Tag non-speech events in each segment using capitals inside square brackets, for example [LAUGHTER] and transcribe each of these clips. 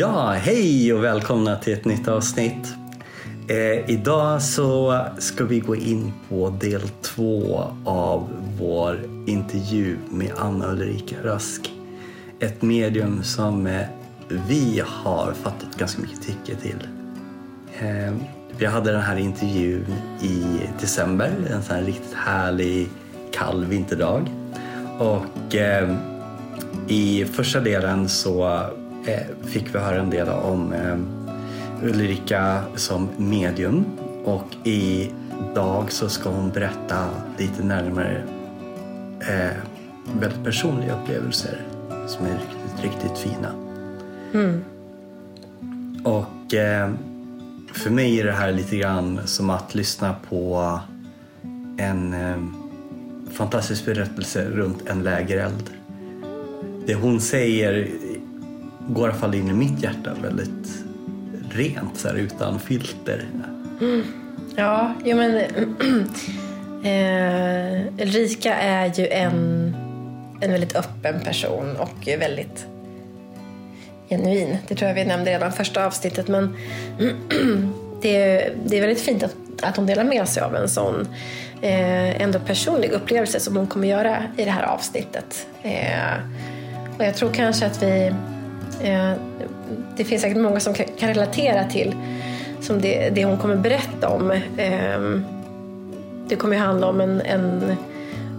Ja, hej och välkomna till ett nytt avsnitt. Eh, idag så ska vi gå in på del två av vår intervju med Anna Ulrika Rösk. Ett medium som eh, vi har fattat ganska mycket tycke till. Eh, vi hade den här intervjun i december, en sån här riktigt härlig kall vinterdag. Och eh, i första delen så fick vi höra en del om eh, Ulrika som medium och idag så ska hon berätta lite närmare eh, väldigt personliga upplevelser som är riktigt, riktigt fina. Mm. Och eh, för mig är det här lite grann som att lyssna på en eh, fantastisk berättelse runt en lägereld. Det hon säger går i alla fall in i mitt hjärta väldigt rent, så här, utan filter. Ja, jo men [CLEARS THROAT] eh, Ulrika är ju en, en väldigt öppen person och väldigt genuin. Det tror jag vi nämnde redan första avsnittet. Men [CLEARS THROAT] det, är, det är väldigt fint att, att hon delar med sig av en sån eh, ändå personlig upplevelse som hon kommer göra i det här avsnittet. Eh, och jag tror kanske att vi... Eh, det finns säkert många som kan, relatera till som det, det hon kommer berätta om. Eh, det kommer ju handla om en, en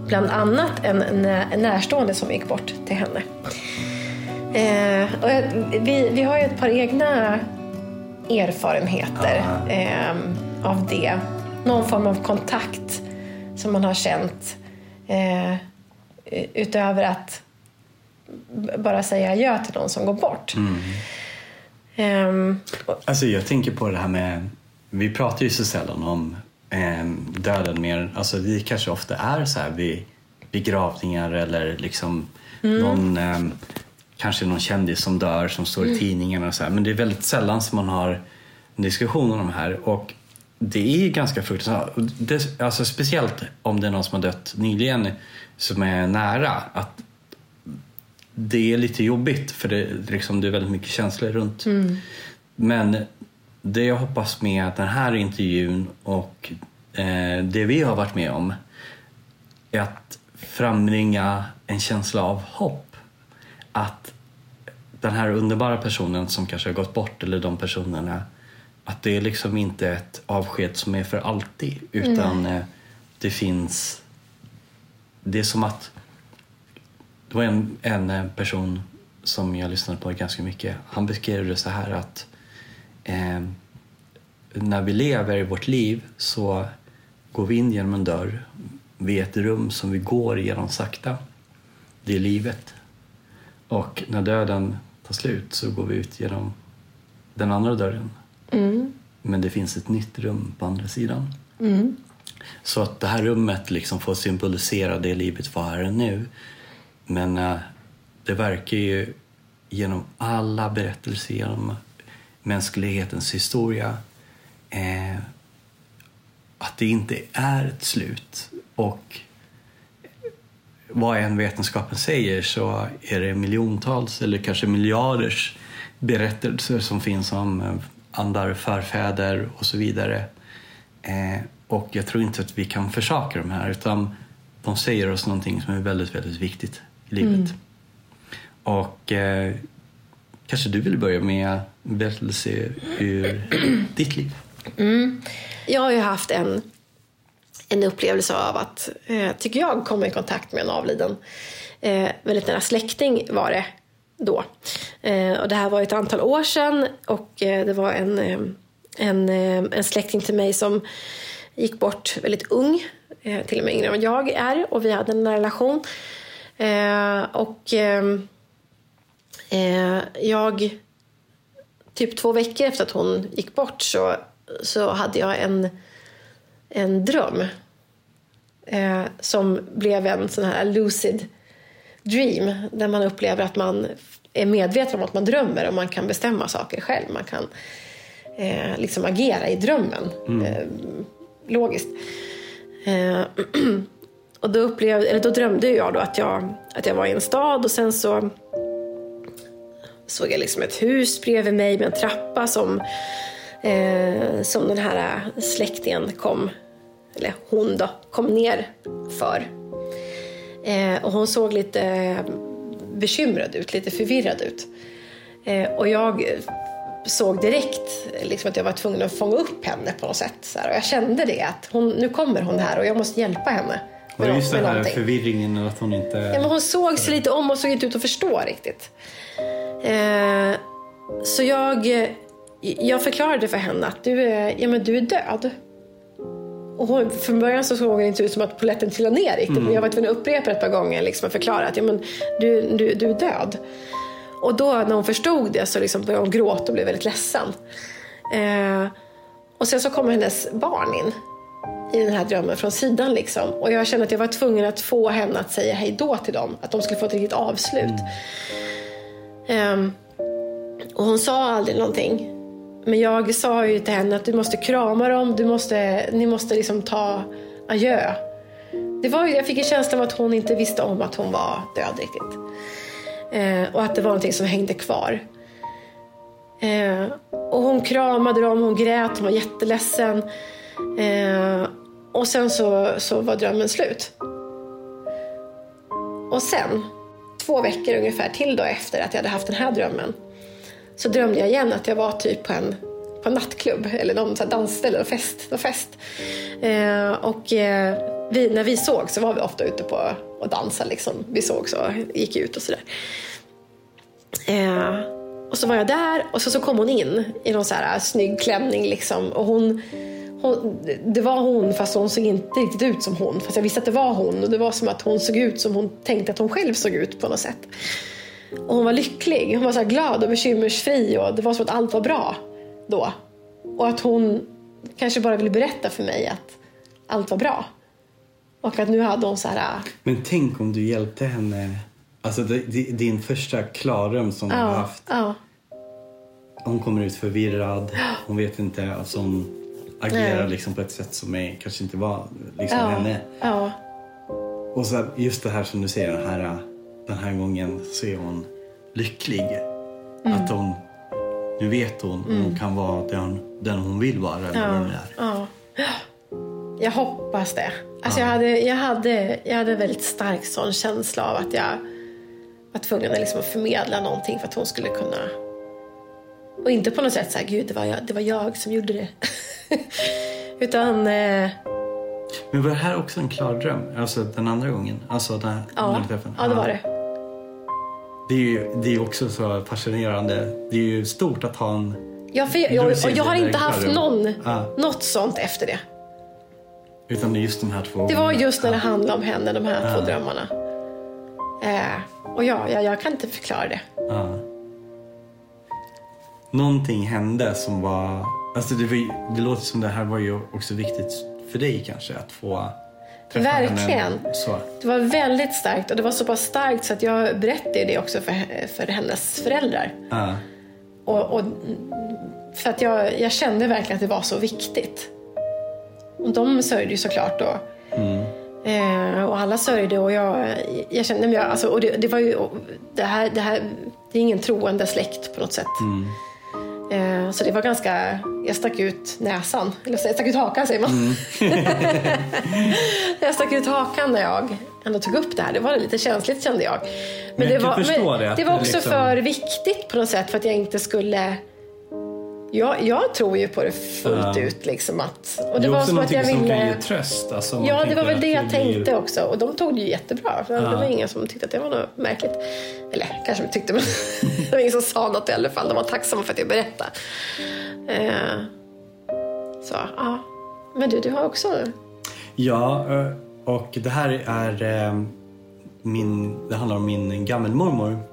bland annat en, nä, närstående som gick bort till henne. Eh, och vi, vi har ju ett par egna erfarenheter eh, av det. Någon form av kontakt som man har känt eh, utöver att bara säga adjö till någon som går bort. Ehm, och- Alltså jag tänker på det här med, vi pratar ju så sällan om eh, döden mer, alltså vi kanske ofta är så här vid begravningar eller liksom någon, eh, kanske någon kändis som dör som står i tidningarna och så här. Men det är väldigt sällan som man har en diskussion om de här. Och det är ganska fruktansvärt, det, alltså speciellt om det är någon som har dött nyligen som är nära, att det är lite jobbigt för det, liksom, det är väldigt mycket känslor runt. Men det jag hoppas med den här intervjun och eh, det vi har varit med om är att frambringa en känsla av hopp. Att den här underbara personen som kanske har gått bort eller de personerna att det är liksom inte ett avsked som är för alltid utan eh, det finns det är som att det var en, en eh, person som jag lyssnade på ganska mycket. Han beskrev det så här att eh, när vi lever i vårt liv så går vi in genom en dörr. Vi är ett rum som vi går igenom sakta. Det är livet. Och när döden tar slut så går vi ut genom den andra dörren. Men det finns ett nytt rum på andra sidan. Så att det här rummet liksom får symbolisera det livet var här nu. Men eh, det verkar ju genom alla berättelser genom mänsklighetens historia eh, att det inte är ett slut. Och vad än vetenskapen säger så är det miljontals eller kanske miljarders berättelser som finns om eh, andar, förfäder och så vidare. Eh, och jag tror inte att vi kan försaka de här utan de säger oss någonting som är väldigt, väldigt viktigt livet. Och eh, kanske du vill börja med berättelse ur [CLEARS THROAT] ditt liv? Jag har ju haft en, en upplevelse av att, eh, tycker jag, komma i kontakt med en avliden. Eh, väldigt nära släkting var det då. Eh, och det här var ett antal år sedan och eh, det var en, eh, en, eh, en släkting till mig som gick bort väldigt ung, eh, till och med yngre än vad jag är och vi hade en relation. Eh, och ehm, eh, jag typ två veckor efter att hon gick bort så, så hade jag en, en dröm eh, som blev en sån här lucid dream där man upplever att man är medveten om att man drömmer och man kan bestämma saker själv. Man kan eh, liksom agera i drömmen eh, logiskt. [CLEARS THROAT] Och då, upplevde, eller då drömde jag då att jag, att jag var i en stad och sen så såg jag liksom ett hus bredvid mig med en trappa som, eh, som den här släktingen kom, eller hon då, kom ner för. Eh, och hon såg lite bekymrad ut, lite förvirrad ut. Eh, och jag såg direkt liksom att jag var tvungen att fånga upp henne på något sätt. Så här. Och jag kände det, att hon, nu kommer hon här och jag måste hjälpa henne. Var det just den här förvirringen att hon inte... Ja, men hon såg sig lite om och såg inte ut att förstå riktigt. Eh, så jag, jag förklarade för henne att du är, ja, men du är död. Och hon, från början så såg det inte ut som att polletten trillade ner riktigt. Mm. Men jag var tvungen att upprepa ett par gånger liksom, och förklara att ja, men du, du, du är död. Och då när hon förstod det så liksom började hon gråta och blev väldigt ledsen. Eh, och sen så kommer hennes barn in i den här drömmen från sidan. Liksom. Och jag kände att jag var tvungen att få henne att säga hej då till dem. Att de skulle få ett riktigt avslut. Mm. Um, och hon sa aldrig någonting. Men jag sa ju till henne att du måste krama dem, du måste, ni måste liksom ta adjö. Det var, jag fick en känsla av att hon inte visste om att hon var död riktigt. Eh, och att det var någonting som hängde kvar. Eh, och hon kramade dem, hon grät, hon var jätteledsen. Eh, och sen så, så var drömmen slut. Och sen, två veckor ungefär till då efter att jag hade haft den här drömmen, så drömde jag igen att jag var typ på en, på en nattklubb eller någon så dansställe och fest. Och, fest. Eh, och eh, vi, när vi såg så var vi ofta ute på och dansade. Liksom. Vi såg så, gick ut och sådär. Eh, och så var jag där och så, så kom hon in i någon så här snygg klänning liksom. Och hon, hon, det var hon fast hon såg inte riktigt ut som hon. Fast jag visste att det var hon och det var som att hon såg ut som hon tänkte att hon själv såg ut på något sätt. Och hon var lycklig, hon var så glad och bekymmersfri och det var som att allt var bra då. Och att hon kanske bara ville berätta för mig att allt var bra. Och att nu hade hon så här... Äh, Men tänk om du hjälpte henne, alltså din första klarröm som ja, du har haft. Ja. Hon kommer ut förvirrad, hon vet inte, alltså hon agerar liksom på ett sätt som är, kanske inte var liksom ja, henne. Ja. Och så just det här som du säger, den här, den här gången så är hon lycklig. Mm. Att hon, nu vet hon, mm. hon kan vara den, den hon vill vara. Eller ja, vad ja. Jag hoppas det. Alltså ja. jag, hade, jag, hade, jag hade väldigt stark sån känsla av att jag var tvungen liksom att förmedla någonting för att hon skulle kunna... Och inte på något sätt så här, gud det var jag, det var jag som gjorde det. [LAUGHS] Utan... Eh... Men var det här också en klar dröm? Alltså den andra gången? Alltså den, ja, ja, det var det. Det är ju det är också så fascinerande. Det är ju stort att ha en... Ja, för jag, jag, och jag har inte haft någon, ah. något sånt efter det. Utan det är just de här två Det var just när det handlade om henne, de här ja. två drömmarna. Eh, och ja, jag, jag, kan inte förklara det. Ja. Någonting hände som var... Alltså det, var, det låter som det här var ju också viktigt för dig kanske att få träffa Verkligen. henne. Så. Det var väldigt starkt och det var så pass starkt så att jag berättade det också för, för hennes föräldrar. Ja. Och, och, för att jag, jag kände verkligen att det var så viktigt. Och de sörjde ju såklart då. Mm. Eh, och alla sörjde och jag, jag kände mig, alltså, och det, det, var ju, det här, det här, det är ingen troende släkt på något sätt. Mm. Så det var ganska, jag stack ut näsan, eller jag stack ut hakan säger man. Mm. [LAUGHS] jag stack ut hakan när jag ändå tog upp det här. Det var lite känsligt kände jag. Men, men jag det, var, men det, det var också liksom... för viktigt på något sätt för att jag inte skulle jag, jag tror ju på det fullt uh, ut. Liksom att, och det, det är var också som att jag ville... som kan ge tröst. Alltså, ja, det var väl det jag tänkte blir... också. Och de tog det ju jättebra. Uh. Det var ingen som tyckte att det var något märkligt. Eller kanske de tyckte, men [LAUGHS] det var ingen som sa något i alla fall. De var tacksamma för att jag berättade. Uh, så, ja. Men du, du har också... Ja, eh, och det här är eh, min... Det handlar om min gammelmormor.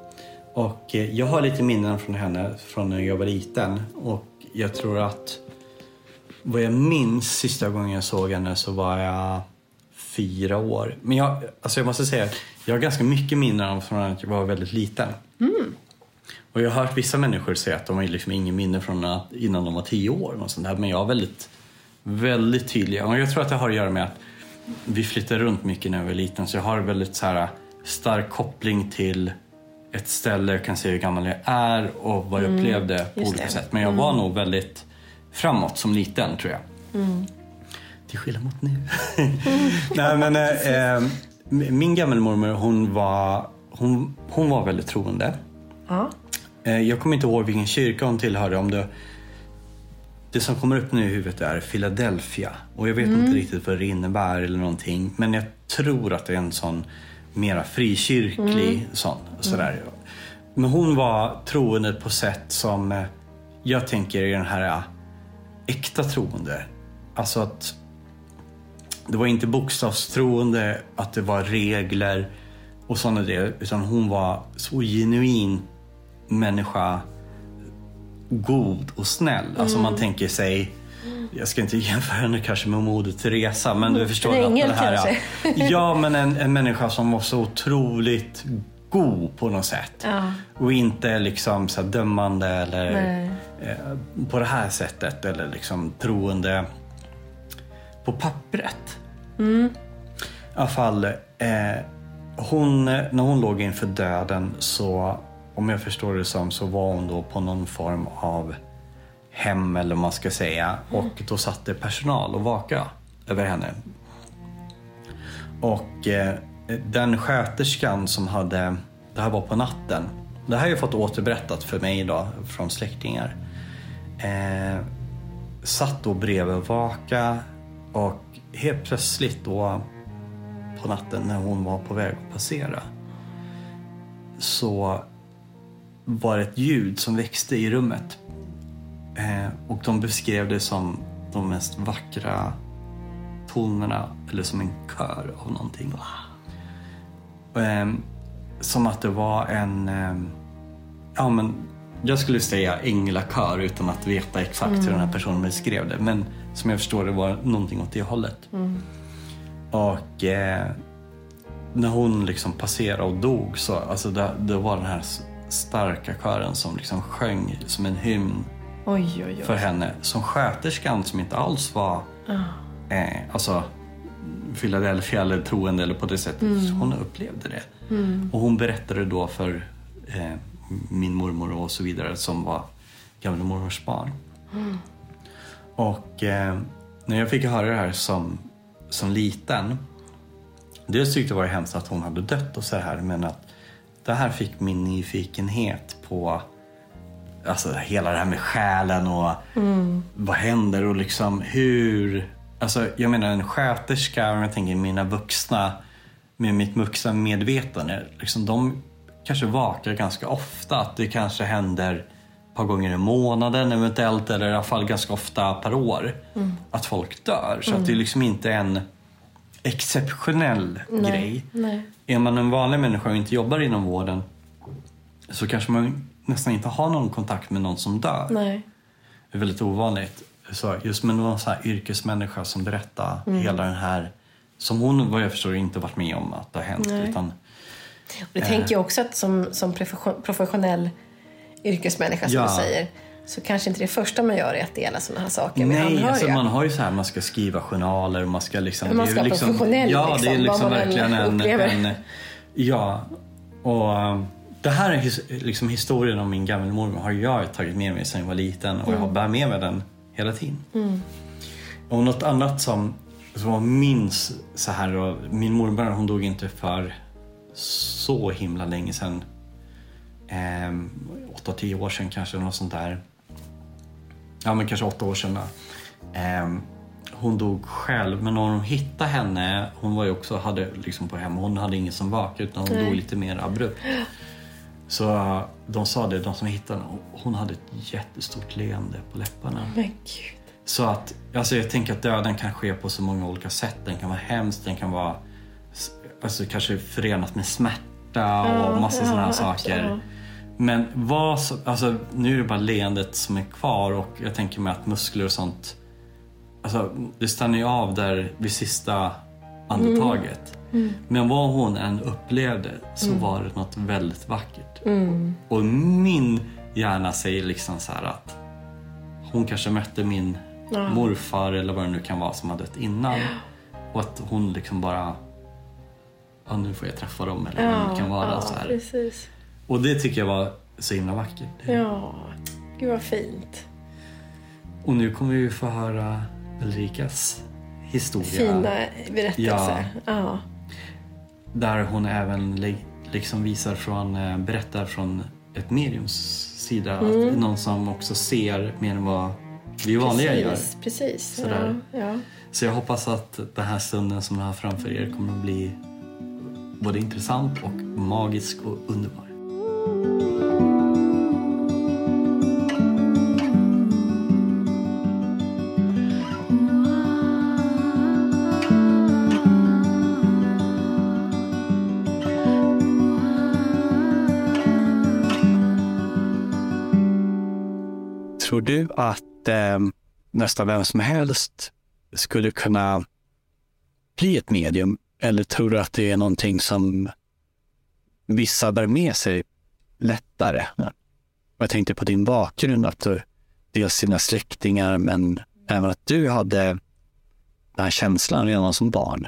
Och eh, jag har lite minnen från henne från när jag var liten. Och jag tror att vad jag minns sista gången jag såg henne så var jag fyra år. Men jag, alltså jag måste säga att jag har ganska mycket minnen från att jag var väldigt liten. Mm. Och jag har hört vissa människor säga att de har liksom ingen minne från att, innan de var tio år. Och sånt där. Men jag har väldigt, väldigt tydliga. Och jag tror att det har att göra med att vi flyttade runt mycket när jag var liten. Så jag har väldigt så här stark koppling till ett ställe, jag kan se hur gammal jag är och vad jag upplevde på Mm, just olika det. sätt. Men jag var nog väldigt framåt som liten tror jag. Mm. Till skillnad mot nu. [LAUGHS] Nej, men, eh, eh, min gammelmormor hon var, hon, hon var väldigt troende. Ja. Eh, Jag kommer inte ihåg vilken kyrka hon tillhörde. Om det, det som kommer upp nu i huvudet är Philadelphia. Och jag vet inte riktigt vad det innebär eller någonting. Men jag tror att det är en sån mera frikyrklig sån. Sådär. Men hon var troende på sätt som eh, jag tänker är den här eh, äkta troende. Alltså att det var inte bokstavstroende, att det var regler och sådana det. Utan hon var så genuin människa. God och snäll. Alltså Mm. man tänker sig jag ska inte jämföra henne kanske med Moder Teresa men du förstår En att ängel det här, kanske. [LAUGHS] Ja men en, en människa som var så otroligt god på något sätt. Ja. Och inte liksom så dömande eller eh, på det här sättet eller liksom troende på pappret. I alla fall, eh, hon, när hon låg inför döden så, om jag förstår det som, så var hon då på någon form av hem eller vad man ska säga. Och då satt det personal och vaka över henne. Och eh, den sköterskan som hade, det här var på natten. Det här har jag fått återberättat för mig då från släktingar. Eh, satt då bredvid vaka och helt plötsligt då på natten när hon var på väg att passera så var det ett ljud som växte i rummet. Eh, och de beskrev det som de mest vackra tonerna eller som en kör av någonting. Eh, som att det var en, eh, ja men jag skulle säga änglakör utan att veta exakt hur den här personen beskrev det. Men som jag förstår det var någonting åt det hållet. Och eh, när hon liksom passerade och dog så alltså det, det var den här starka kören som liksom sjöng som en hymn Oj, oj, oj. för henne. Som sköterskan som inte alls var eh, alltså Philadelphia eller troende eller på det sättet. Hon upplevde det. Och hon berättade då för eh, min mormor och så vidare som var gamla mormors barn. Och eh, när jag fick höra det här som, som liten. Dels tyckte jag det var hemskt att hon hade dött och så här men att det här fick min nyfikenhet på alltså hela det här med själen och vad händer och liksom hur... Alltså jag menar en sköterska, om jag tänker mina vuxna, med mitt vuxna medvetande, liksom de kanske vakar ganska ofta. Att det kanske händer ett par gånger i månaden eventuellt eller i alla fall ganska ofta per år. Att folk dör. Så att det är liksom inte en exceptionell grej. nej. Är man en vanlig människa och inte jobbar inom vården så kanske man nästan inte har någon kontakt med någon som dör. Nej. Det är väldigt ovanligt. Så just med någon sån här yrkesmänniska som berättar Mm. hela den här, som hon vad jag förstår inte varit med om att det har hänt. Nej. Utan, Och det tänker jag också att som, som profession- professionell yrkesmänniska som Ja. du säger så kanske inte det första man gör är att dela sådana här saker med nej, anhöriga. alltså man har ju så här, man ska skriva journaler och man ska liksom... Men man ska vara professionell, Ja, det är liksom, liksom verkligen en, en... Ja, och det här är liksom historien om min gammelmormor har jag tagit med mig sedan jag var liten och jag har bär med mig den hela tiden. Och något annat som, som jag minns så här, och min mormor hon dog inte för så himla länge sedan. Ehm, 8-10 år sedan kanske, något sånt där. Ja men kanske åtta år sedan då. Ehm, hon dog själv men när hon hittade henne, hon var ju också, hade liksom på hem, hon hade ingen som vakade utan hon dog lite mer abrupt. [GASPS] Så uh, de sa det, de som hittade henne, hon hade ett jättestort leende på läpparna. Men gud. Så att, alltså jag tänker att döden kan ske på så många olika sätt. Den kan vara hemsk, den kan vara alltså kanske förenat med smärta och massa sådana här saker. absolut. Men vad så, alltså nu är det bara leendet som är kvar och jag tänker mig att muskler och sånt, alltså det stannar ju av där vid sista andetaget. Men vad hon än upplevde så var det något väldigt vackert. Och min hjärna säger liksom så här att hon kanske mötte min morfar eller vad det nu kan vara som hade dött innan. Och att hon liksom bara, ja nu får jag träffa dem eller vad det kan vara. ja, så här. precis. Och det tycker jag var så himla vackert. Ja, gud vad fint. Och nu kommer vi få höra Ulrikas historia. Fina berättelser. Ja. Där hon även liksom visar från, eh, berättar från ett mediums sida. Mm. Att någon som också ser mer än vad vi vanliga precis, gör. Precis. Sådär. Ja, ja. Så jag hoppas att den här stunden som ni har framför er kommer att bli både intressant och magisk och underbar. Att eh, nästan vem som helst skulle kunna bli ett medium? Eller tror du att det är någonting som vissa bär med sig lättare? Jag tänkte på din bakgrund, att du, dels dina släktingar men även att du hade den här känslan redan som barn.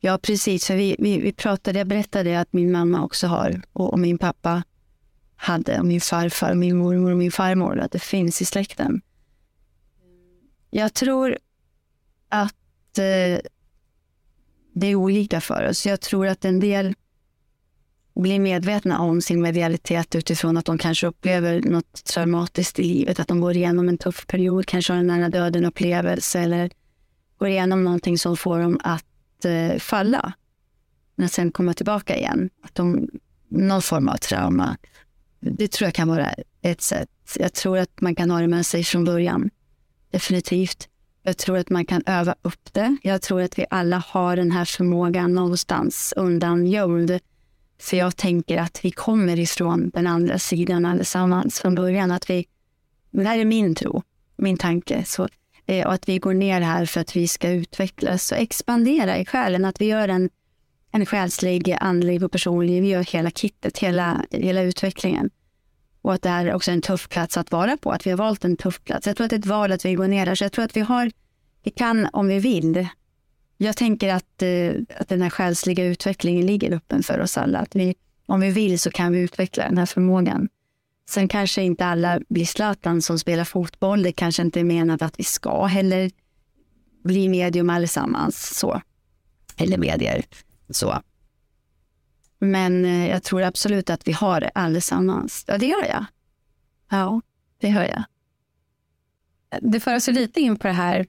Ja, precis. För vi, vi, vi pratade, jag berättade att min mamma också har och, och min pappa hade, och min farfar, min mormor och min farmor, att det finns i släkten. Jag tror att eh, det är olika för oss. Jag tror att en del blir medvetna om sin medialitet utifrån att de kanske upplever något traumatiskt i livet. Att de går igenom en tuff period, kanske har en nära döden-upplevelse eller går igenom någonting som får dem att eh, falla. Men sen komma tillbaka igen. Att de, någon form av trauma. Det tror jag kan vara ett sätt. Jag tror att man kan ha det med sig från början. Definitivt. Jag tror att man kan öva upp det. Jag tror att vi alla har den här förmågan någonstans undangömd. För jag tänker att vi kommer ifrån den andra sidan allesammans från början. Att vi, det här är min tro, min tanke. Så, eh, och att vi går ner här för att vi ska utvecklas och expandera i själen. Att vi gör en, en själslig, andlig och personlig, vi gör hela kittet, hela, hela utvecklingen. Och att det här är också en tuff plats att vara på, att vi har valt en tuff plats. Jag tror att det är ett val att vi går ner där, så jag tror att vi har, vi kan om vi vill. Jag tänker att, eh, att den här själsliga utvecklingen ligger öppen för oss alla. Att vi, om vi vill så kan vi utveckla den här förmågan. Sen kanske inte alla blir Zlatan som spelar fotboll. Det kanske inte är menat att vi ska heller bli medium allesammans. Så. Eller medier. Så. Men eh, jag tror absolut att vi har det allesammans. Ja, det gör jag. Ja, det hör jag. Det för oss lite in på det här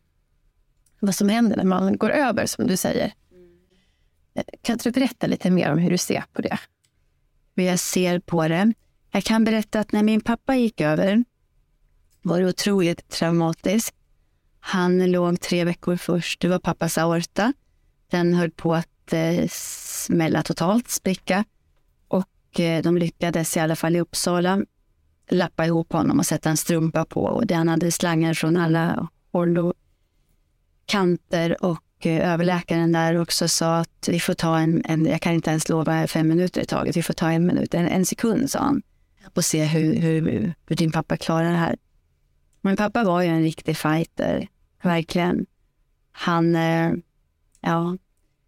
vad som händer när man går över, som du säger. Eh, kan inte du berätta lite mer om hur du ser på det? Hur jag ser på det. Jag kan berätta att när min pappa gick över var det otroligt traumatiskt. Han låg tre veckor först. Det var pappas aorta. Den höll på att Eh, smälla totalt, spricka. Och eh, de lyckades i alla fall i Uppsala lappa ihop honom och sätta en strumpa på. Och han hade slangar från alla håll och kanter. Och eh, överläkaren där också sa att vi får ta en, en, jag kan inte ens lova fem minuter i taget, vi får ta en minut, en, en sekund sa han. Och se hur, hur, hur din pappa klarar det här. Min pappa var ju en riktig fighter, verkligen. Han, ja,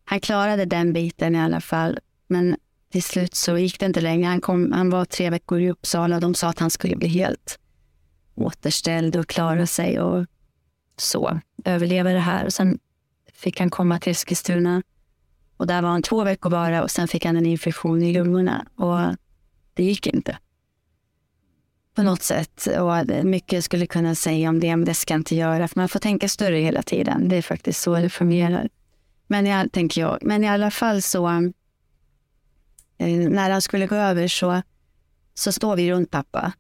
han klarade den biten i alla fall. Men till slut så gick det inte längre. Han, kom, han var tre veckor i Uppsala och de sa att han skulle bli helt återställd och klara sig och så, överleva det här. Och sen fick han komma till Eskilstuna och där var han två veckor bara och sen fick han en infektion i lungorna och det gick inte. På något sätt. Och mycket skulle kunna säga om det, men det ska jag inte göra. För man får tänka större hela tiden. Det är faktiskt så det fungerar. Men, jag, tänker jag. men i alla fall så, eh, när han skulle gå över så, så står vi runt pappa.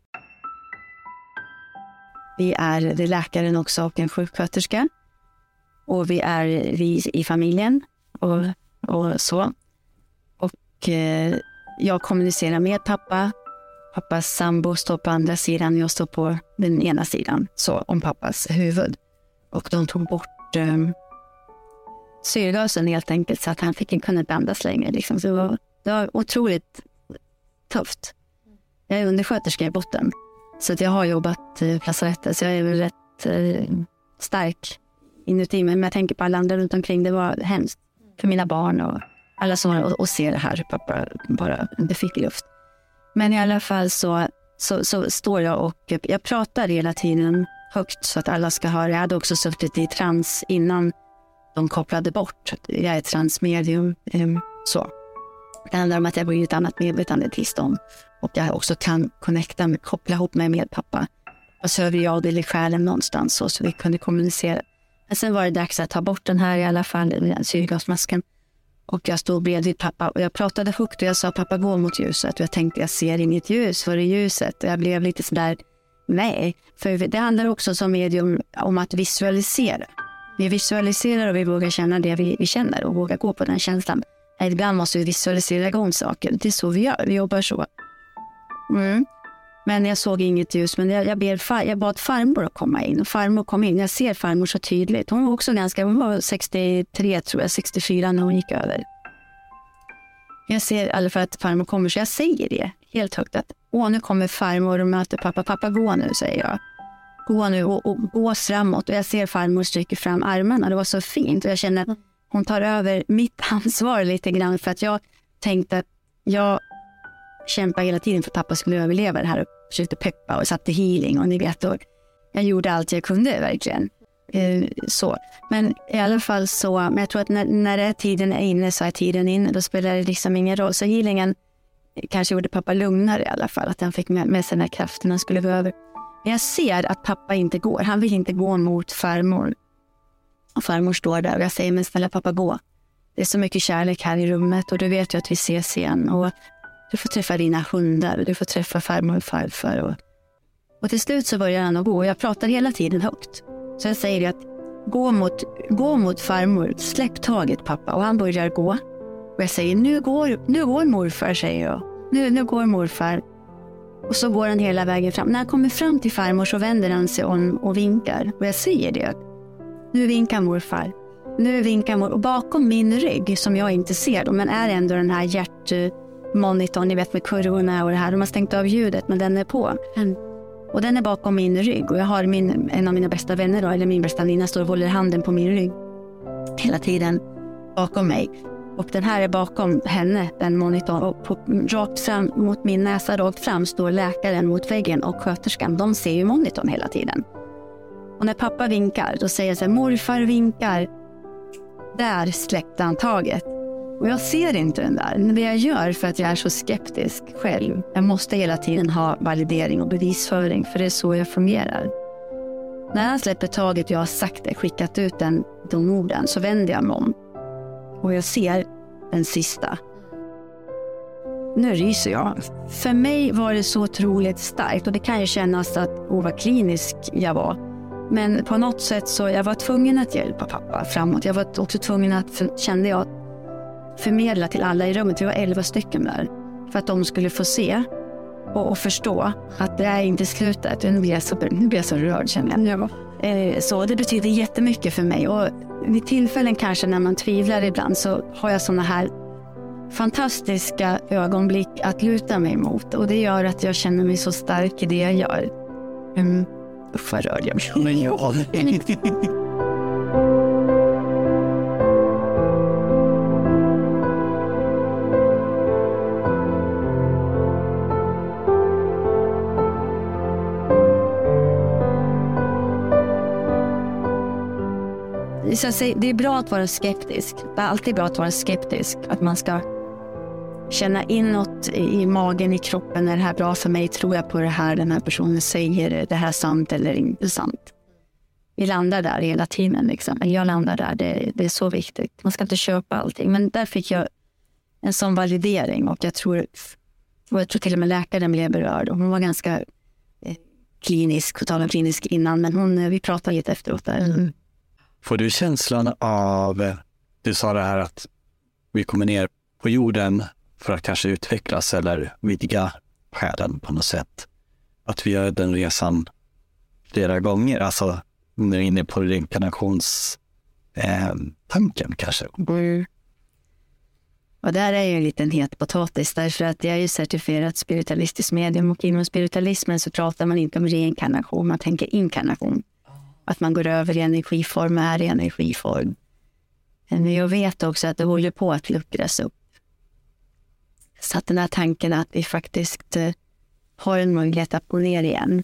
Vi är, det är läkaren också och en sjuksköterska. Och vi är vi i familjen och, och så. Och eh, jag kommunicerar med pappa. Pappas sambo står på andra sidan, jag står på den ena sidan, så om pappas huvud. Och de tog bort eh, syrgasen helt enkelt så att han fick inte kunna andas längre. Liksom. Så det, var, det var otroligt tufft. Jag är undersköterska i botten, så att jag har jobbat eh, på lasarettet, så jag är väl rätt eh, stark inuti mig. Men jag tänker på alla andra runt omkring. Det var hemskt för mina barn och alla som har och ser det här, pappa bara inte fick luft. Men i alla fall så, så, så står jag och jag pratar hela tiden högt så att alla ska höra. Jag hade också suttit i trans innan de kopplade bort. Jag är transmedium. Ehm, så. Det handlar om att jag blir i ett annat medvetandetillstånd och jag också kan connecta, med, koppla ihop mig med pappa. Och så över jag i själen någonstans så, så vi kunde kommunicera. Men sen var det dags att ta bort den här i alla fall, syrgasmasken. Och jag stod bredvid pappa och jag pratade högt och jag sa pappa gå mot ljuset. Och jag tänkte jag ser inget ljus, var är ljuset? Och jag blev lite sådär, nej. För det handlar också som medium om att visualisera. Vi visualiserar och vi vågar känna det vi, vi känner och vågar gå på den känslan. Ibland måste vi visualisera igång saker. Det är så vi gör, vi jobbar så. Mm. Men jag såg inget ljus. Men jag, jag, ber far, jag bad farmor att komma in. Och farmor kom in. Jag ser farmor så tydligt. Hon var också ganska, hon var 63 tror jag, 64 när hon gick över. Jag ser i alla fall att farmor kommer, så jag säger det helt högt att åh, nu kommer farmor och möter pappa. Pappa, gå nu, säger jag. Gå nu och, och gå framåt. Och jag ser farmor sträcker fram armarna. Det var så fint. Och jag känner att hon tar över mitt [LAUGHS] ansvar lite grann. För att jag tänkte att jag kämpade hela tiden för att pappa skulle överleva det här. Och försökte peppa och satte healing. Och ni vet, och jag gjorde allt jag kunde verkligen. Eh, så. Men i alla fall så, men jag tror att när, när tiden är inne så är tiden inne. Då spelar det liksom ingen roll. Så healingen kanske gjorde pappa lugnare i alla fall. Att han fick med, med sig den här kraften han skulle gå över. Men jag ser att pappa inte går. Han vill inte gå mot farmor. Och farmor står där och jag säger, men snälla pappa gå. Det är så mycket kärlek här i rummet och du vet ju att vi ses igen. Och du får träffa dina hundar, och du får träffa farmor och farfar. Och, och till slut så börjar han att gå och jag pratar hela tiden högt. Så jag säger att gå mot, gå mot farmor, släpp taget pappa. Och han börjar gå. Och jag säger, nu går, nu går morfar, säger jag. Nu, nu går morfar. Och så går han hela vägen fram. När han kommer fram till farmor så vänder han sig om och vinkar. Och jag säger det. Nu vinkar morfar. Nu vinkar mor. Och bakom min rygg, som jag inte ser, men är ändå den här hjärtmonitorn, ni vet med kurvorna och det här. De har stängt av ljudet, men den är på. Mm. Och den är bakom min rygg. Och jag har min, en av mina bästa vänner, då, eller min bästa väninna, står och håller handen på min rygg. Hela tiden bakom mig. Och den här är bakom henne, den monitorn. Och på, rakt fram mot min näsa, rakt fram, står läkaren mot väggen och sköterskan. De ser ju monitorn hela tiden. Och när pappa vinkar, då säger jag så här, morfar vinkar. Där släppte han taget. Och jag ser inte den där. Men det jag gör för att jag är så skeptisk själv. Jag måste hela tiden ha validering och bevisföring, för det är så jag fungerar. När han släpper taget och jag har sagt det, skickat ut den, de orden, så vänder jag mig om och jag ser den sista. Nu ryser jag. För mig var det så otroligt starkt och det kan ju kännas att, oh vad klinisk jag var. Men på något sätt så jag var tvungen att hjälpa pappa framåt. Jag var också tvungen att, för, kände jag, förmedla till alla i rummet. Vi var elva stycken där. För att de skulle få se och, och förstå att det är inte slutet. Nu blir jag så, nu blir jag så rörd känner jag. Eh, så det betyder jättemycket för mig. Och vid tillfällen kanske när man tvivlar ibland så har jag sådana här fantastiska ögonblick att luta mig mot. Och det gör att jag känner mig så stark i det jag gör. Um, usch vad rörd jag blir. [LAUGHS] det är bra att vara skeptisk. Det är alltid bra att vara skeptisk. Att man ska känna inåt i magen, i kroppen. Är det här bra för mig? Tror jag på det här den här personen säger? Är det här sant eller inte sant? Vi landar där hela tiden. Liksom. Jag landar där. Det, det, är så viktigt. Man ska inte köpa allting. Men där fick jag en sån validering och jag tror, och jag tror till och med läkaren blev berörd. Hon var ganska eh, klinisk, på klinisk innan, men hon, eh, vi pratade lite efteråt. Där. Mm. Får du känslan av, eh, du sa det här att vi kommer ner på jorden för att kanske utvecklas eller vidga själen på något sätt. Att vi gör den resan flera gånger, alltså när är inne på reinkarnationstanken eh, kanske. Mm. Och där är ju en liten het potatis därför att jag är ju certifierat spiritualistiskt medium och inom spiritualismen så pratar man inte om reinkarnation, man tänker inkarnation. Att man går över i energiform, är i energiform. Men jag vet också att det håller på att luckras upp. Så att den här tanken att vi faktiskt eh, har en möjlighet att gå ner igen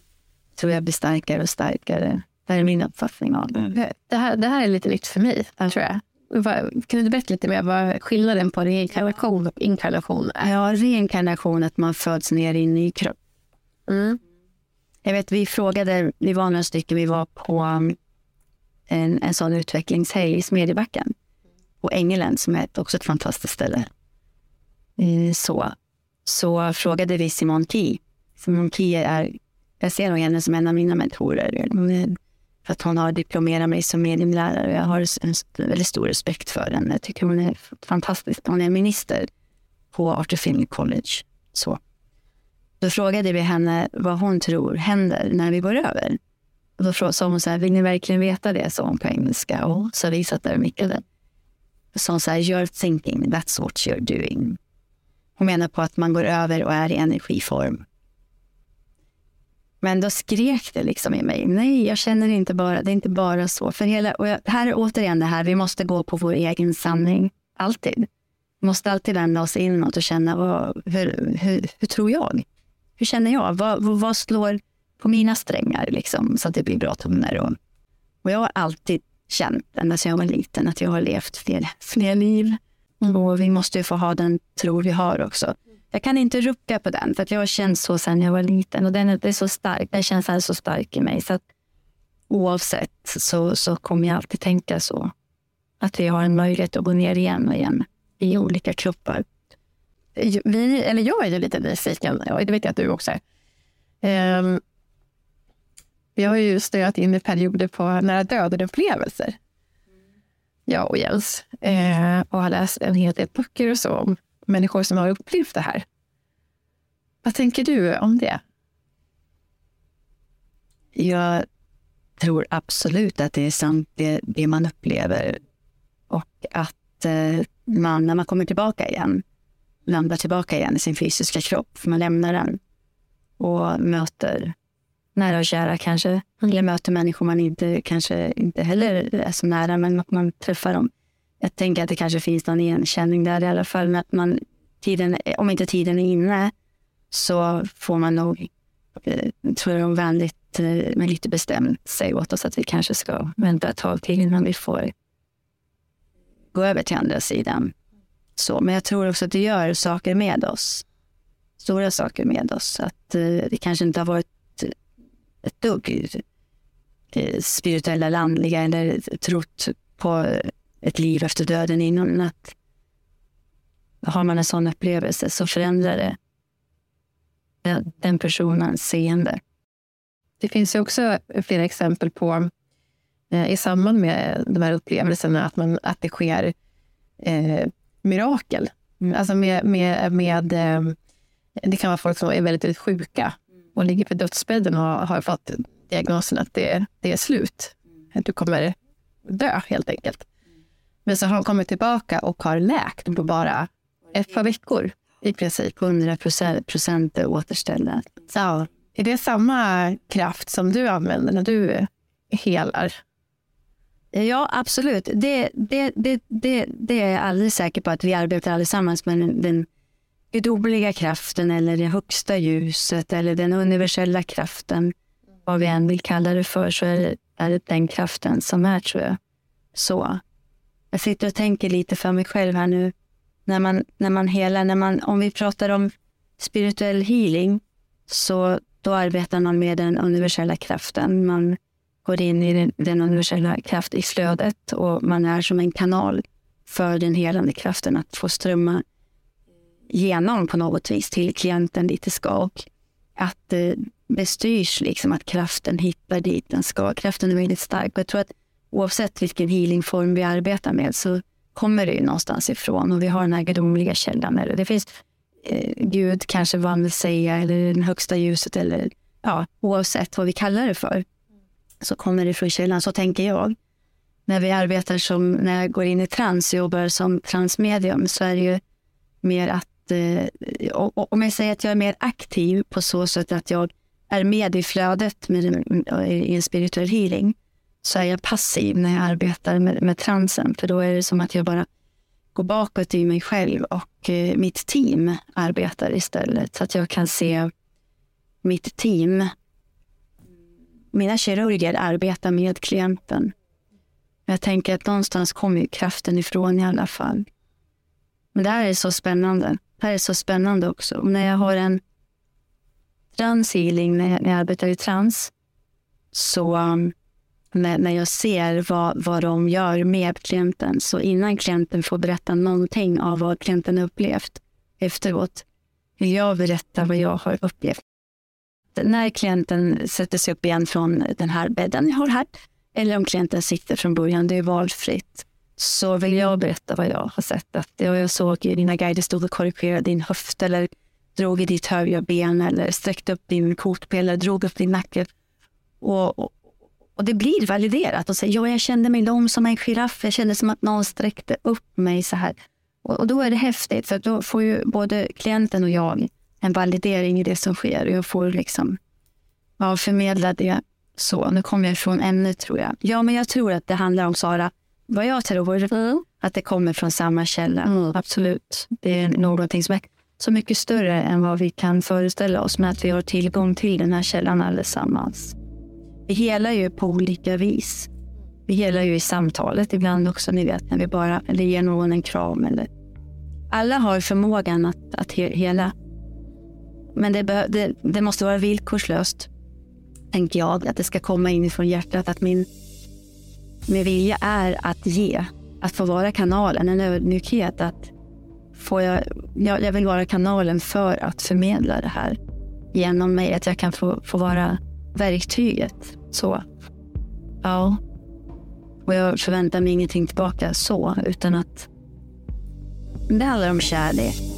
tror jag blir starkare och starkare. Det är min uppfattning av det. Det här, det här är lite nytt för mig, tror jag. Vad- Kan du berätta lite mer vad skillnaden på reinkarnation och inkarnation är? Ja, reinkarnation, att man föds ner i en ny kropp. Mm. Jag vet, vi frågade, vi var några stycken, vi var på um, en, en sån utvecklingshelg i Smedjebacken. På Ängelen, som är ett, också ett fantastiskt ställe. Eh, så, så frågade vi Simon Key. Simon Key är, jag ser nog henne som en av mina mentorer. För att hon har diplomerat mig som mediumlärare. Jag har en väldigt stor respekt för henne. Jag tycker hon är fantastisk. Hon är minister på Art Arthur Film College. Så. Då frågade vi henne vad hon tror händer när vi går över. Och då sa hon så här, vill ni verkligen veta det? sa hon på engelska. Och så vi satt där och nickade. Så sa hon så här, you're thinking, that's what you're doing. Hon menar på att man går över och är i energiform. Men då skrek det liksom i mig. Nej, jag känner inte bara, det är inte bara så. För hela, och jag, här är återigen det här, vi måste gå på vår egen sanning. Alltid. Vi måste alltid vända oss inåt och känna, vad, hur, hur, hur tror jag? Hur känner jag? Vad, vad, slår på mina strängar liksom, så att det blir bra toner? Och, och jag har alltid känt, ända sedan jag var liten, att jag har levt fler, fler liv. Och vi måste ju få ha den tro vi har också. Jag kan inte rucka på den, för att jag har känt så sedan jag var liten. Och den är, är så stark, den känns så stark i mig. Så att oavsett så, så kommer jag alltid tänka så. Att vi har en möjlighet att gå ner igen och igen i olika kroppar. Vi, eller jag är ju lite nyfiken, och det vet jag att du också är. Ehm, vi har ju stöat in i perioder på nära döden-upplevelser. Jag och Jens. Eh, och har läst en hel del böcker och så om människor som har upplevt det här. Vad tänker du om det? Jag tror absolut att det är sant det, det man upplever. Och att eh, man, när man kommer tillbaka igen, landar tillbaka igen i sin fysiska kropp, för man lämnar den och möter nära och kära kanske. Eller möter människor man inte, kanske inte heller är så nära, men att man träffar dem. Jag tänker att det kanske finns någon igenkänning där i alla fall. Men att man, tiden, om inte tiden är inne så får man nog, eh, tror jag, vänligt eh, men lite bestämt säga åt oss att vi kanske ska vänta ett tag till innan vi får gå över till andra sidan. Så, men jag tror också att det gör saker med oss. Stora saker med oss. Att eh, det kanske inte har varit eh, ett dugg eh, spirituella eller eller trott på eh, ett liv efter döden innan. Att har man en sån upplevelse så förändrar det den, den personens seende. Det finns ju också flera exempel på eh, i samband med de här upplevelserna att, man, att det sker eh, mirakel. Alltså med, med, med, eh, det kan vara folk som är väldigt, väldigt sjuka och ligger på dödsbädden och har fått diagnosen att det, det är slut. Att du kommer dö helt enkelt. Men så har de kommit tillbaka och har läkt på bara ett par veckor i princip. 100 procent återställda. Så, är det samma kraft som du använder när du helar? Ja, absolut. Det, det, det, det, det är jag alldeles säker på att vi arbetar allesammans med den, den gudomliga kraften eller det högsta ljuset eller den universella kraften. Vad vi än vill kalla det för så är det, är det den kraften som är, tror jag. Så. Jag sitter och tänker lite för mig själv här nu. När man, när man helar, när man, om vi pratar om spirituell healing så då arbetar man med den universella kraften. Man går in i den, den universella kraft i flödet och man är som en kanal för den helande kraften att få strömma genom på något vis till klienten dit det ska. Och att eh, det styrs liksom att kraften hittar dit den ska. Kraften är väldigt stark och jag tror att oavsett vilken healingform vi arbetar med så kommer det ju någonstans ifrån och vi har den här gudomliga källan. Eller det finns eh, Gud kanske vad man vill säga eller det högsta ljuset eller ja, oavsett vad vi kallar det för så kommer det från källan. Så tänker jag. När vi arbetar som, när jag går in i trans och jobbar som transmedium så är det ju mer att, eh, och, och, om jag säger att jag är mer aktiv på så sätt att jag är med i flödet med, eh, i en spirituell healing så är jag passiv när jag arbetar med, med transen. För då är det som att jag bara går bakåt i mig själv och eh, mitt team arbetar istället. Så att jag kan se mitt team, mina kirurger arbetar med klienten. Jag tänker att någonstans kommer kraften ifrån i alla fall. Men det här är så spännande. Det här är så spännande också. Och när jag har en transhealing, när jag, när jag arbetar i trans, så um, när, när jag ser vad, vad de gör med klienten, så innan klienten får berätta någonting av vad klienten upplevt efteråt, vill jag berätta vad jag har upplevt. När klienten sätter sig upp igen från den här bädden jag har här, eller om klienten sitter från början, det är valfritt, så vill jag berätta vad jag har sett. Att jag såg dina guider stod och korrigerade din höft eller drog i ditt högra ben eller sträckte upp din kotpelare, drog upp din nacke. Och, och, och det blir validerat. Och säger, ja, jag kände mig lång som en giraff. Jag kände som att någon sträckte upp mig så här. Och, och då är det häftigt, för då får ju både klienten och jag en validering i det som sker. Jag får liksom ja, förmedla det så. Nu kommer jag ifrån ämnet tror jag. Ja, men jag tror att det handlar om Sara. Vad jag tror, mm. att det kommer från samma källa. Mm. Absolut. Det är någonting som är så mycket större än vad vi kan föreställa oss med att vi har tillgång till den här källan allesammans. Vi helar ju på olika vis. Vi helar ju i samtalet ibland också, ni vet, när vi bara eller ger någon en kram. Eller... Alla har förmågan att, att hela. Men det, det, det måste vara villkorslöst, tänker jag. Att det ska komma inifrån hjärtat. Att min, min vilja är att ge. Att få vara kanalen, en ödmjukhet. Att får jag, jag, jag vill vara kanalen för att förmedla det här genom mig. Att jag kan få, få vara verktyget. Så. Ja. Och jag förväntar mig ingenting tillbaka så, utan att det handlar om kärlek.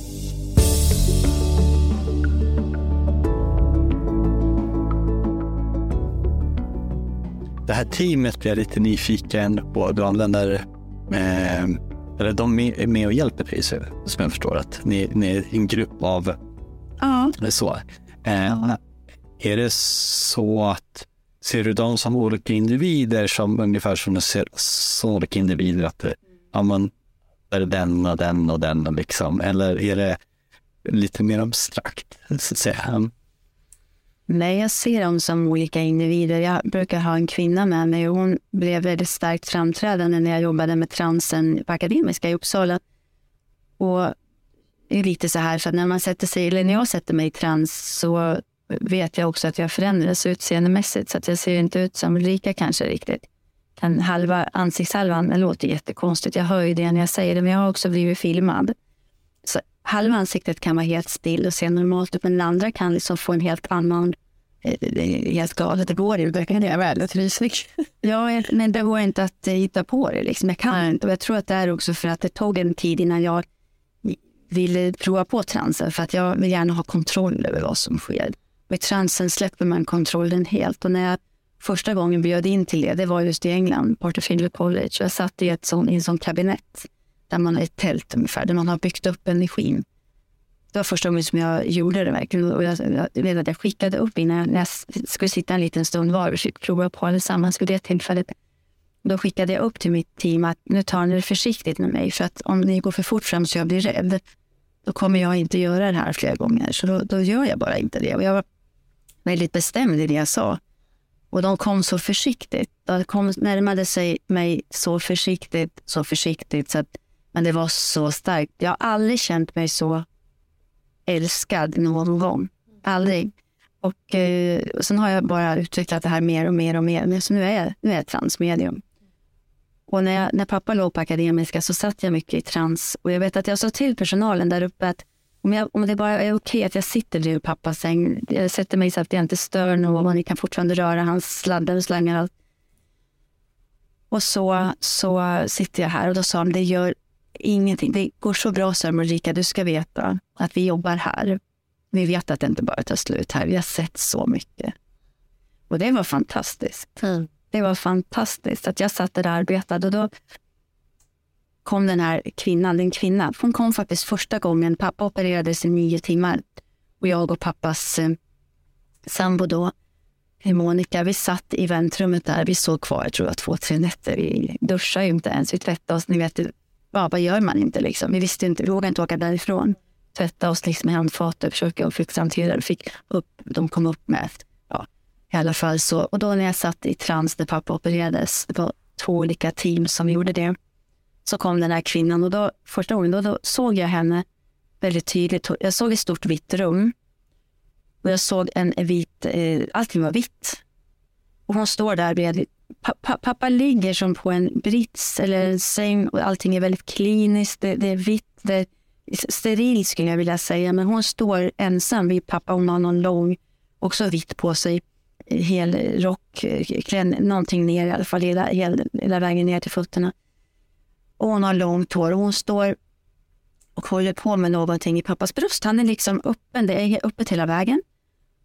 Det här teamet blir jag lite nyfiken på. Du använder, eh, eller de är med och hjälper dig, som jag förstår att ni, ni är en grupp av ja. så. Eh, är det så att ser du dem som olika individer som ungefär som du ser så olika individer att ja, men, är det den och den och den liksom? Eller är det lite mer abstrakt så att säga? Nej, jag ser dem som olika individer. Jag brukar ha en kvinna med mig och hon blev väldigt starkt framträdande när jag jobbade med transen på Akademiska i Uppsala. Och det är lite så här, för när man sätter sig, eller när jag sätter mig i trans så vet jag också att jag förändras utseendemässigt så att jag ser inte ut som Ulrika kanske riktigt. Den halva ansiktshalvan, det låter jättekonstigt, jag hör ju det när jag säger det, men jag har också blivit filmad. Så halva ansiktet kan vara helt still och se normalt ut, men den andra kan liksom få en helt annan helt galet. Det går inte. Det kan jag väldigt Rysig. [LAUGHS] Ja, men det går inte att eh, hitta på det. Liksom. Jag kan inte. Och jag tror att det är också för att det tog en tid innan jag ville prova på transen. För att jag vill gärna ha kontroll över vad som sker. Med transen släpper man kontrollen helt. Och när jag första gången bjöd in till det, det var just i England, Porterfield College. Jag satt i, ett sån, i en sån kabinett där man har ett tält ungefär, där man har byggt upp energin. Det var första gången som jag gjorde det verkligen. Och jag, jag vet att jag skickade upp innan jag, när jag skulle sitta en liten stund var och fick prova på allesammans vid det tillfället. Då skickade jag upp till mitt team att nu tar ni det försiktigt med mig för att om ni går för fort fram så jag blir rädd, då kommer jag inte göra det här flera gånger. Så då, då gör jag bara inte det. Och jag var väldigt bestämd i det jag sa. Och de kom så försiktigt. De kom, närmade sig mig så försiktigt, så försiktigt. Så att, men det var så starkt. Jag har aldrig känt mig så älskad någon gång. Aldrig. Och eh, sen har jag bara utvecklat det här mer och mer och mer. Men så nu är jag, nu är jag transmedium. Och när, jag, när pappa låg på Akademiska så satt jag mycket i trans. Och jag vet att jag sa till personalen där uppe att om, jag, om det bara är okej att jag sitter i pappas säng, jag sätter mig så att jag inte stör någon och ni kan fortfarande röra hans sladdar och slangar. Och så, så sitter jag här och då sa de, det gör ingenting. Det går så bra, sa Ulrika, du ska veta att vi jobbar här. Vi vet att det inte bara tar slut här. Vi har sett så mycket. Och det var fantastiskt. Mm. Det var fantastiskt att jag satt där och arbetade. Och då kom den här kvinnan, den kvinna. Hon kom faktiskt första gången. Pappa opererades i nio timmar och jag och pappas eh, sambo då Monica, vi satt i väntrummet där. Vi såg kvar, jag tror jag, två, tre nätter. Vi duschade ju inte ens. Vi tvättade oss. Ni vet, ja, vad gör man inte liksom? Vi visste inte, vi vågade inte åka därifrån. Tvätta oss liksom med handfatet, försöka fixa hantera det. Fick upp, de kom upp med, ja, i alla fall så. Och då när jag satt i trans när pappa opererades, det var två olika team som gjorde det. Så kom den här kvinnan och då, första gången då, då såg jag henne väldigt tydligt. Jag såg ett stort vitt rum och jag såg en vit, eh, allting var vitt. Och hon står där bredvid. Pa, pappa ligger som på en brits eller en säng och allting är väldigt kliniskt. Det, det är vitt, det är sterilt skulle jag vilja säga. Men hon står ensam vid pappa. Hon har någon lång, också vitt på sig. Hel rock, klän, någonting ner i alla fall, hela, hela, hela vägen ner till fötterna. Och hon har långt hår och hon står och håller på med någonting i pappas bröst. Han är liksom öppen, det är öppet hela vägen.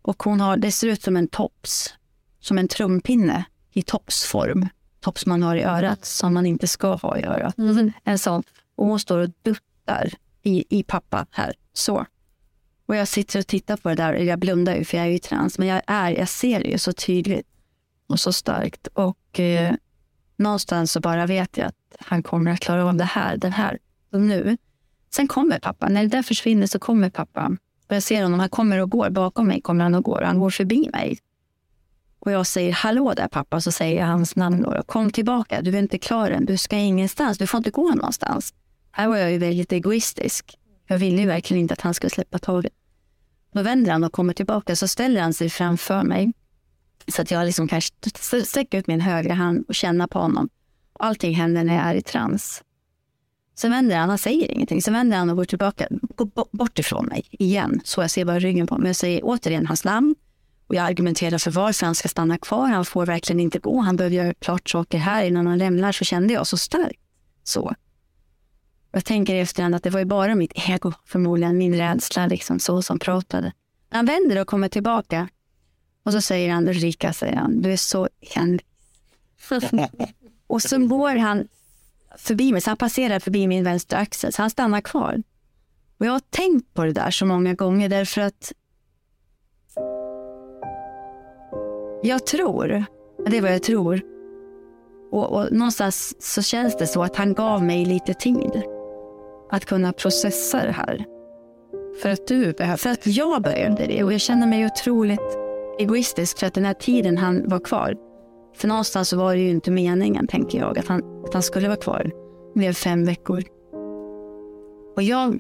Och hon har, det ser ut som en tops, som en trumpinne i topsform. Tops man har i örat som man inte ska ha i örat. Mm. En sån. Och hon står och duttar i, i pappa här. Så. Och jag sitter och tittar på det där. Jag blundar ju för jag är ju trans. Men jag, är, jag ser det ju så tydligt och så starkt. Och eh, någonstans så bara vet jag att han kommer att klara av det här, den här. Och nu. Sen kommer pappa. När det där försvinner så kommer pappa. Och jag ser honom, han kommer och går. Bakom mig kommer han och går. Han går förbi mig. Och jag säger hallå där pappa. Så säger jag hans namn. Då. Kom tillbaka, du är inte klar än. Du ska ingenstans. Du får inte gå någonstans. Här var jag ju väldigt egoistisk. Jag ville ju verkligen inte att han skulle släppa taget. Då vänder han och kommer tillbaka. Så ställer han sig framför mig. Så att jag liksom kan sträcka ut min högra hand och känna på honom. Allting händer när jag är i trans. Sen vänder han, han säger ingenting. Sen vänder han och går tillbaka, går bort ifrån mig igen. Så jag ser bara ryggen på honom. Jag säger återigen hans namn. Och jag argumenterar för varför han ska stanna kvar. Han får verkligen inte gå. Han behöver göra klart saker här innan han lämnar. Så kände jag så starkt. Så. Jag tänker i efterhand att det var ju bara mitt ego, förmodligen min rädsla, liksom så som pratade. Han vänder och kommer tillbaka. Och så säger han, Ulrika, säger han, du är så envis. [LAUGHS] och så går han förbi mig, så han passerar förbi min vänstra axel, så han stannar kvar. Och jag har tänkt på det där så många gånger därför att jag tror, det är vad jag tror, och, och någonstans så känns det så att han gav mig lite tid att kunna processa det här. För att du behövde? För att jag behövde det och jag känner mig otroligt egoistisk för att den här tiden han var kvar. För någonstans så var det ju inte meningen, tänker jag, att han, att han skulle vara kvar. Det blev fem veckor. Och jag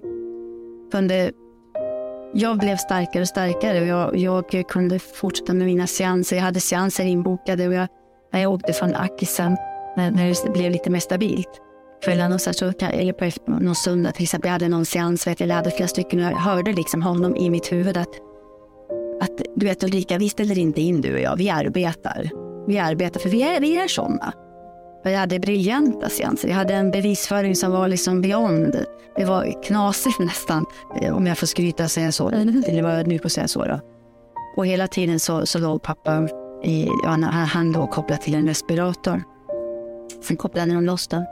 kunde... Jag blev starkare och starkare och jag, jag kunde fortsätta med mina seanser. Jag hade seanser inbokade och jag, jag åkte från Akisen när, när det blev lite mer stabilt. Kvällarna så, så eller på någon söndag till exempel. Jag hade någon seans, vet jag, hade flera stycken och jag hörde liksom honom i mitt huvud att, att du vet Ulrika, vi ställer inte in du och jag, vi arbetar vi arbetar, för vi är, vi är sådana. Jag hade briljanta seanser. Jag hade en bevisföring som var liksom beyond. Det var knasigt [LAUGHS] nästan, eh, om jag får skryta och säga så. Eller vad jag nu och säga så. Då. Och hela tiden så, så låg pappa i, han, han låg kopplad till en respirator. Sen kopplade de loss den.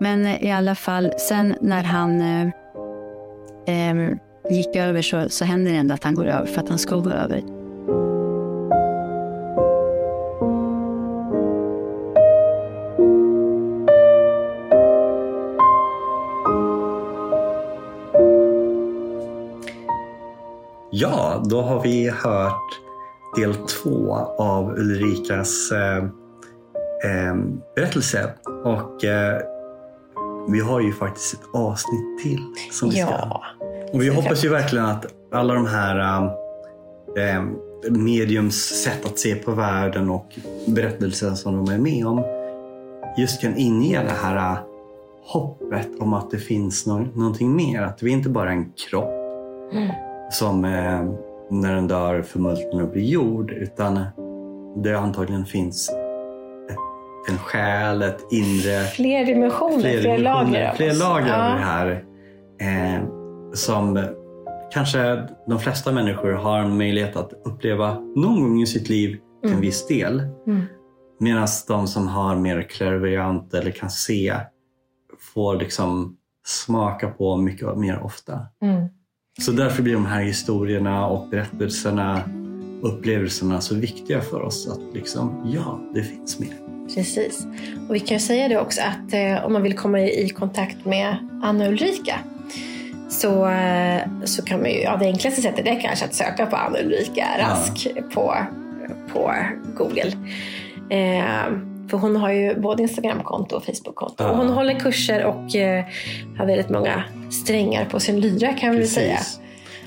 Men eh, i alla fall, sen när han eh, eh, gick över så, så händer det ändå att han går över för att han ska gå över. Ja, då har vi hört del två av Ulrikas eh, eh, berättelse. Och eh, vi har ju faktiskt ett avsnitt till som vi ska. Ja. Och vi hoppas ju verkligen att alla de här eh, mediums sätt att se på världen och berättelser som de är med om just kan inge det här hoppet om att det finns no någonting mer. Att vi inte bara är en kropp. Mm som eh, när den dör förmultnar och blir jord. Utan det antagligen finns en själ, ett inre... Fler dimensioner, fler, fler lager. Fler lager av det här. Eh, som kanske de flesta människor har en möjlighet att uppleva någon gång i sitt liv till en mm. viss del. Mm. Medan de som har mer clairvoyant eller kan se får liksom smaka på mycket mer ofta. Mm. Så därför blir de här historierna och berättelserna upplevelserna så viktiga för oss att liksom, ja, det finns mer. Precis. Och vi kan ju säga det också att eh, om man vill komma i, i kontakt med Anna Ulrika så, eh, så kan man ju, ja det enklaste sättet är kanske att söka på Anna Ulrika Rask på, på Google. Eh, för hon har ju både Instagramkonto och Facebookkonto. Och hon håller kurser och eh, har väldigt många strängar på sin lyra kan vi säga.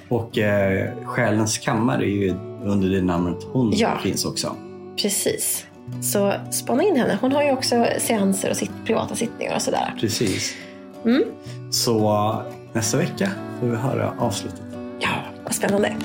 Och eh, Själens kammare är ju under det namnet hon Ja. finns också. Precis. Så spana in henne. Hon har ju också seanser och sitt, privata sittningar och sådär. Precis. Mm. Så nästa vecka får vi höra avslutet. Ja, vad spännande.